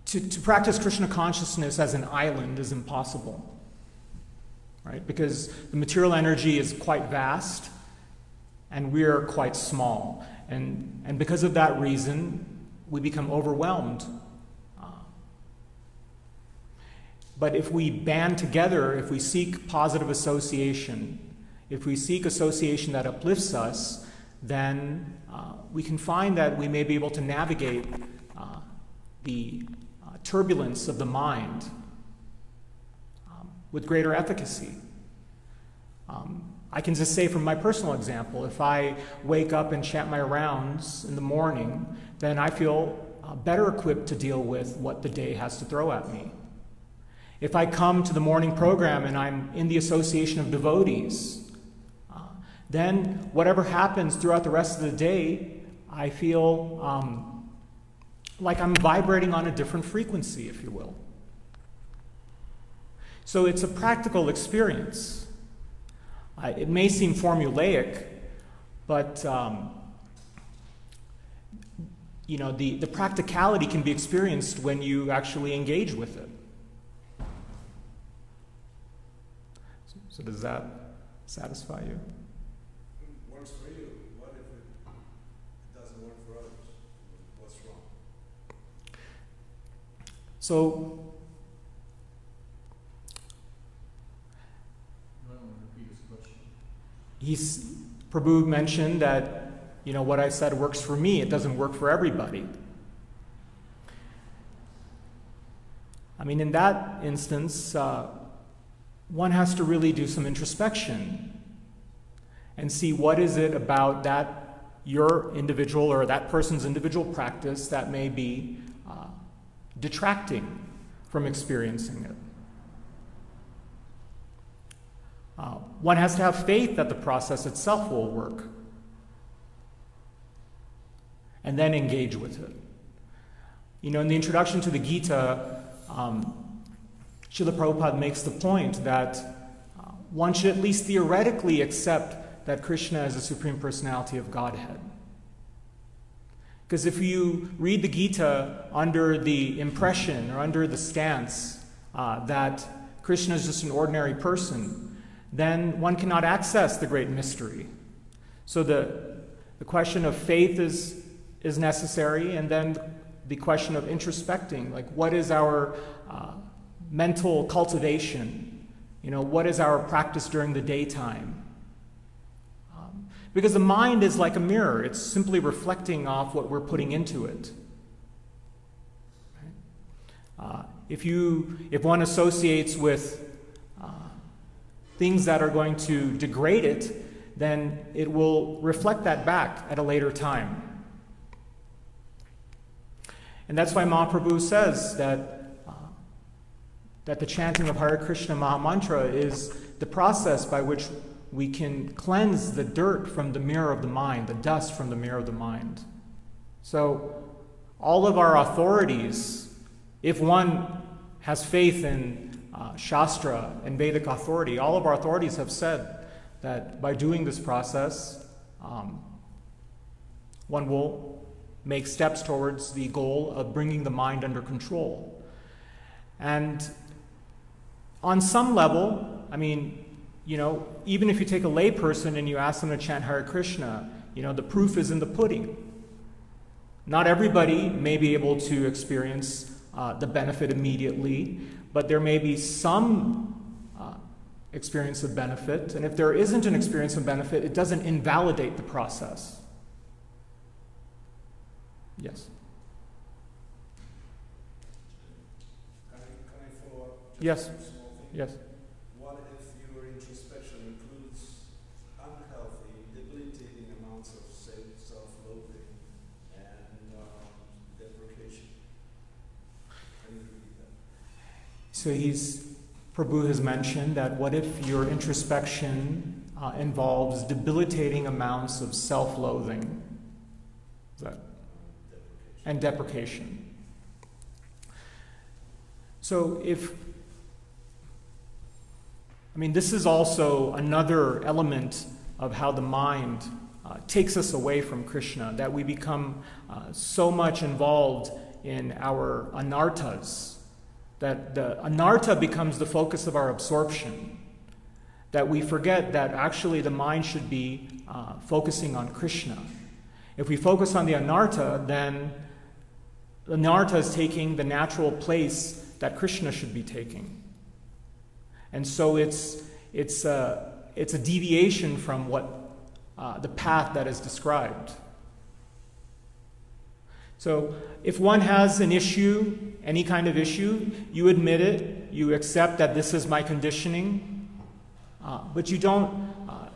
to, to practice Krishna consciousness as an island is impossible, right? Because the material energy is quite vast and we're quite small. And, and because of that reason, we become overwhelmed. But if we band together, if we seek positive association, if we seek association that uplifts us, then uh, we can find that we may be able to navigate the uh, turbulence of the mind um, with greater efficacy. Um, I can just say from my personal example, if I wake up and chant my rounds in the morning, then I feel uh, better equipped to deal with what the day has to throw at me. If I come to the morning program and I'm in the association of devotees, uh, then whatever happens throughout the rest of the day, I feel um, like I'm vibrating on a different frequency, if you will. So it's a practical experience. Uh, it may seem formulaic, but um, you know the, the practicality can be experienced when you actually engage with it. So, so does that satisfy you?
Works for you. What if it, it doesn't work for others? What's wrong?
So he's Prabhu mentioned that you know what I said works for me. It doesn't work for everybody. I mean, in that instance, uh, one has to really do some introspection and see what is it about that your individual or that person's individual practice that may be detracting from experiencing it. Uh, one has to have faith that the process itself will work and then engage with it. You know, in the introduction to the Gita, um, Srila Prabhupada makes the point that uh, one should at least theoretically accept that Krishna is the Supreme Personality of Godhead. Because if you read the Gita under the impression or under the stance uh, that Krishna is just an ordinary person, then one cannot access the great mystery. So the, the question of faith is, is necessary, and then the question of introspecting like, what is our uh, mental cultivation? You know, what is our practice during the daytime? Because the mind is like a mirror, it's simply reflecting off what we're putting into it. Uh, if, you, if one associates with uh, things that are going to degrade it, then it will reflect that back at a later time. And that's why Mahaprabhu says that, uh, that the chanting of Hare Krishna Mahamantra is the process by which we can cleanse the dirt from the mirror of the mind, the dust from the mirror of the mind. So, all of our authorities, if one has faith in uh, Shastra and Vedic authority, all of our authorities have said that by doing this process, um, one will make steps towards the goal of bringing the mind under control. And on some level, I mean, you know, even if you take a layperson and you ask them to chant Hare Krishna, you know, the proof is in the pudding. Not everybody may be able to experience uh, the benefit immediately, but there may be some uh, experience of benefit. And if there isn't an experience of benefit, it doesn't invalidate the process. Yes.
Can I, can I follow up? just
Yes.
one small thing?
Yes.
What if your introspection includes unhealthy, debilitating amounts of self- self-loathing and um, deprecation? Can you repeat that?
So he's Prabhu has mentioned that what if your introspection uh, involves debilitating amounts of self-loathing that, and deprecation. So if I mean, this is also another element of how the mind uh, takes us away from Krishna, that we become uh, so much involved in our anarthas, that the anartha becomes the focus of our absorption, that we forget that actually the mind should be uh, focusing on Krishna. If we focus on the anartha, then the anartha is taking the natural place that Krishna should be taking. And so it's, it's, a, it's a deviation from what uh, the path that is described. So if one has an issue, any kind of issue, you admit it, you accept that this is my conditioning, uh, but you don't uh,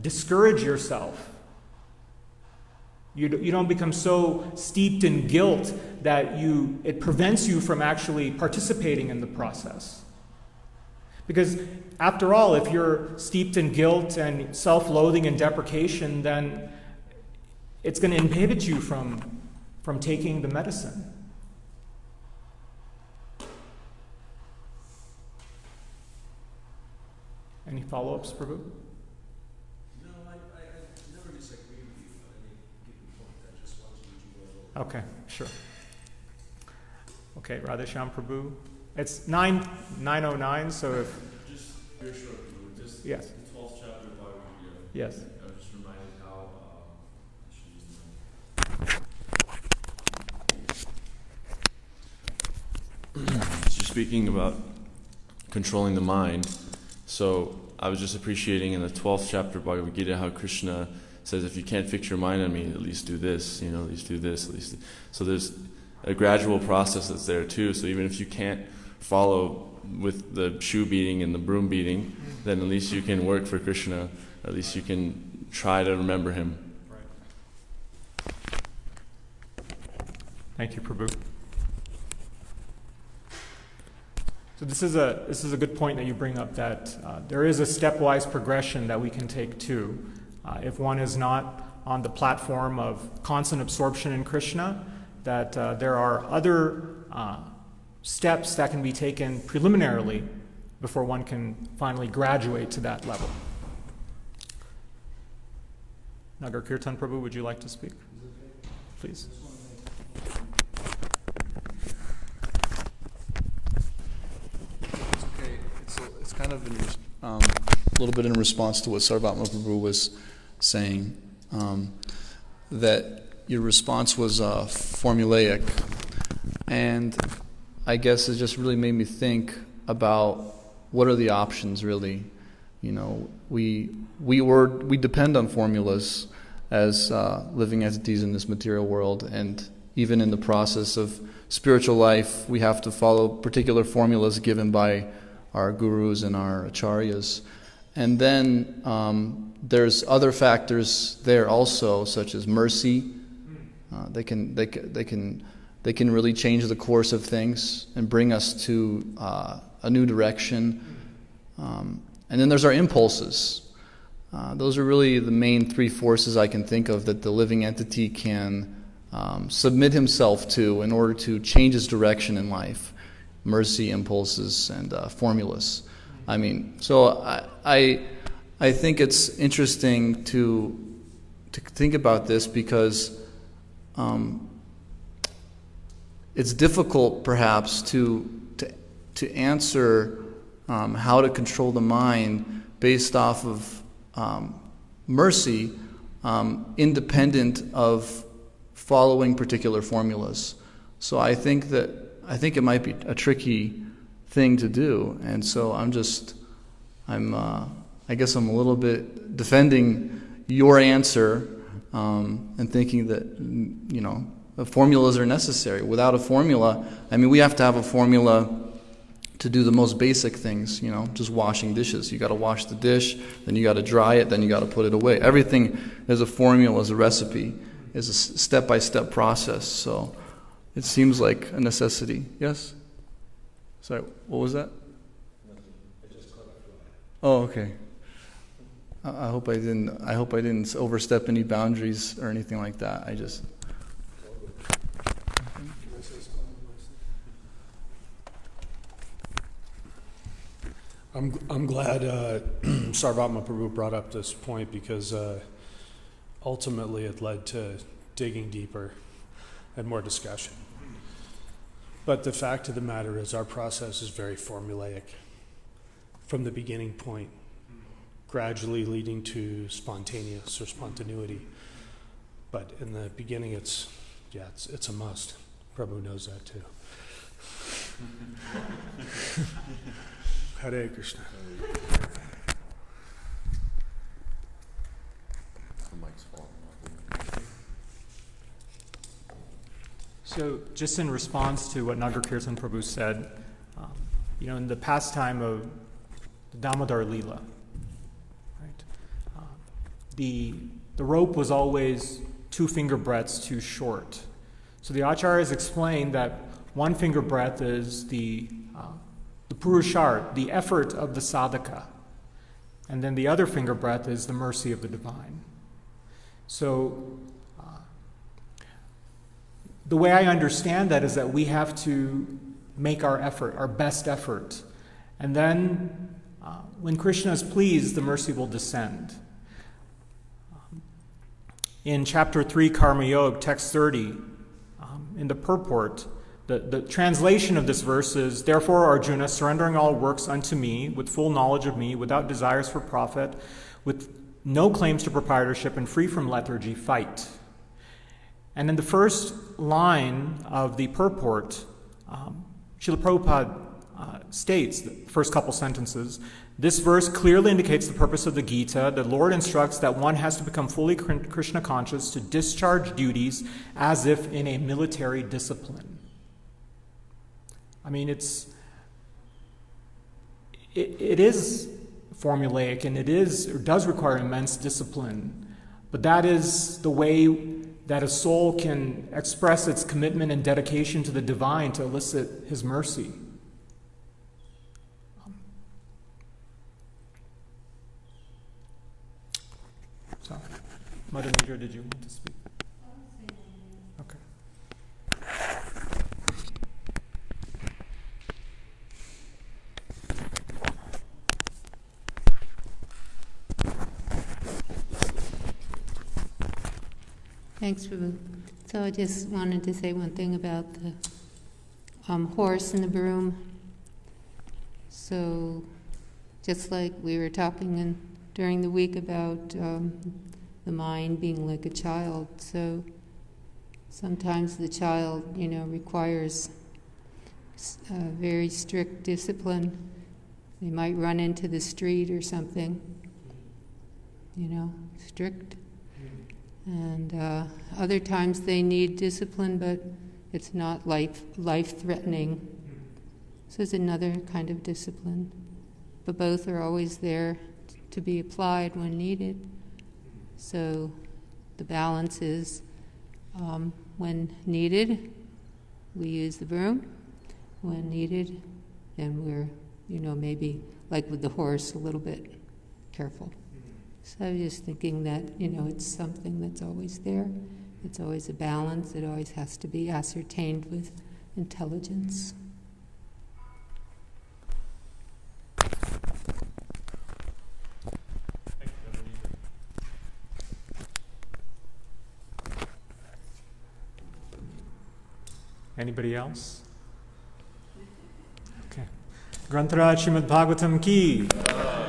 discourage yourself. You, you don't become so steeped in guilt that you, it prevents you from actually participating in the process. Because, after all, if you're steeped in guilt and self loathing and deprecation, then it's going to inhibit you from, from taking the medicine. Any follow ups, Prabhu?
No, I, I, I never disagree with you, but I mean, give the point. I just want you to go over.
Okay, sure. Okay, Radhesham Prabhu. It's 9 909, so if.
Just very short, just
Yes,
the 12th chapter of Bhagavad Gita.
yes.
I was just reminded how um, I should use the Just speaking about controlling the mind. So I was just appreciating in the 12th chapter of Bhagavad Gita how Krishna says, if you can't fix your mind on me, at least do this. You know, at least do this. At least. So there's a gradual process that's there too. So even if you can't follow with the shoe beating and the broom beating, then at least you can work for Krishna. At least you can try to remember him.
Thank you, Prabhu. So this is a this is a good point that you bring up. That uh, there is a stepwise progression that we can take too. Uh, if one is not on the platform of constant absorption in Krishna, that uh, there are other uh, steps that can be taken preliminarily before one can finally graduate to that level. Nagar Kirtan Prabhu, would you like to speak? Please.
It's okay. It's, a, it's kind of in, um, a little bit in response to what Sarvatma Prabhu was saying, um, that your response was uh, formulaic. And I guess it just really made me think about what are the options really. You know, we, we, were, we depend on formulas as uh, living entities in this material world, and even in the process of spiritual life, we have to follow particular formulas given by our gurus and our acharyas. And then um, there's other factors there also, such as mercy. Uh, they can they, they can they can really change the course of things and bring us to uh, a new direction. Um, and then there's our impulses. Uh, those are really the main three forces I can think of that the living entity can um, submit himself to in order to change his direction in life mercy, impulses, and uh, formulas. I mean, so I, I, I think it's interesting to, to think about this because um, it's difficult perhaps to, to, to answer um, how to control the mind based off of um, mercy, um, independent of following particular formulas. So I think that I think it might be a tricky thing to do, and so I'm just I'm uh, I guess I'm a little bit defending your answer um, and thinking that you know formulas are necessary. Without a formula, I mean, we have to have a formula to do the most basic things, you know, just washing dishes. You got to wash the dish, then you got to dry it, then you got to put it away. Everything is a formula, is a recipe, is a step by step process. So it seems like a necessity. Yes? Sorry, what was that? Oh, okay. I hope I didn't. I hope I didn't overstep any boundaries or anything like that. I just.
I'm, I'm glad uh, Sarvatma Prabhu brought up this point because uh, ultimately it led to digging deeper and more discussion. But the fact of the matter is, our process is very formulaic from the beginning point, gradually leading to spontaneous or spontaneity. But in the beginning, it's yeah, it's, it's a must. Prabhu knows that too. Hare Krishna.
So, just in response to what Nagar Kirtan Prabhu said, um, you know, in the pastime of the Damodar Leela, right, uh, the, the rope was always two finger breadths too short. So the acharyas explained that one finger breadth is the the purushart, the effort of the sadhaka. And then the other finger breadth is the mercy of the divine. So, uh, the way I understand that is that we have to make our effort, our best effort. And then, uh, when Krishna is pleased, the mercy will descend. Um, in chapter 3, Karma Yoga, text 30, um, in the purport, the, the translation of this verse is Therefore, Arjuna, surrendering all works unto me, with full knowledge of me, without desires for profit, with no claims to proprietorship, and free from lethargy, fight. And in the first line of the purport, um, Prabhupada uh, states, the first couple sentences, this verse clearly indicates the purpose of the Gita. The Lord instructs that one has to become fully Krishna conscious to discharge duties as if in a military discipline. I mean, it's it, it is formulaic and it is or does require immense discipline, but that is the way that a soul can express its commitment and dedication to the divine to elicit His mercy. So, Mother Nature, did you want speak?
Thanks, Prabhu. So I just wanted to say one thing about the um, horse and the broom. So, just like we were talking in, during the week about um, the mind being like a child, so sometimes the child, you know, requires very strict discipline. They might run into the street or something, you know, strict. And uh, other times they need discipline, but it's not life life threatening. So it's another kind of discipline. But both are always there to be applied when needed. So the balance is um, when needed, we use the broom. When needed, then we're, you know, maybe like with the horse, a little bit careful. So I was just thinking that, you know, it's something that's always there. It's always a balance. It always has to be ascertained with intelligence.
Anybody else? Okay. Grantaraj Srimad Bhagavatam ki.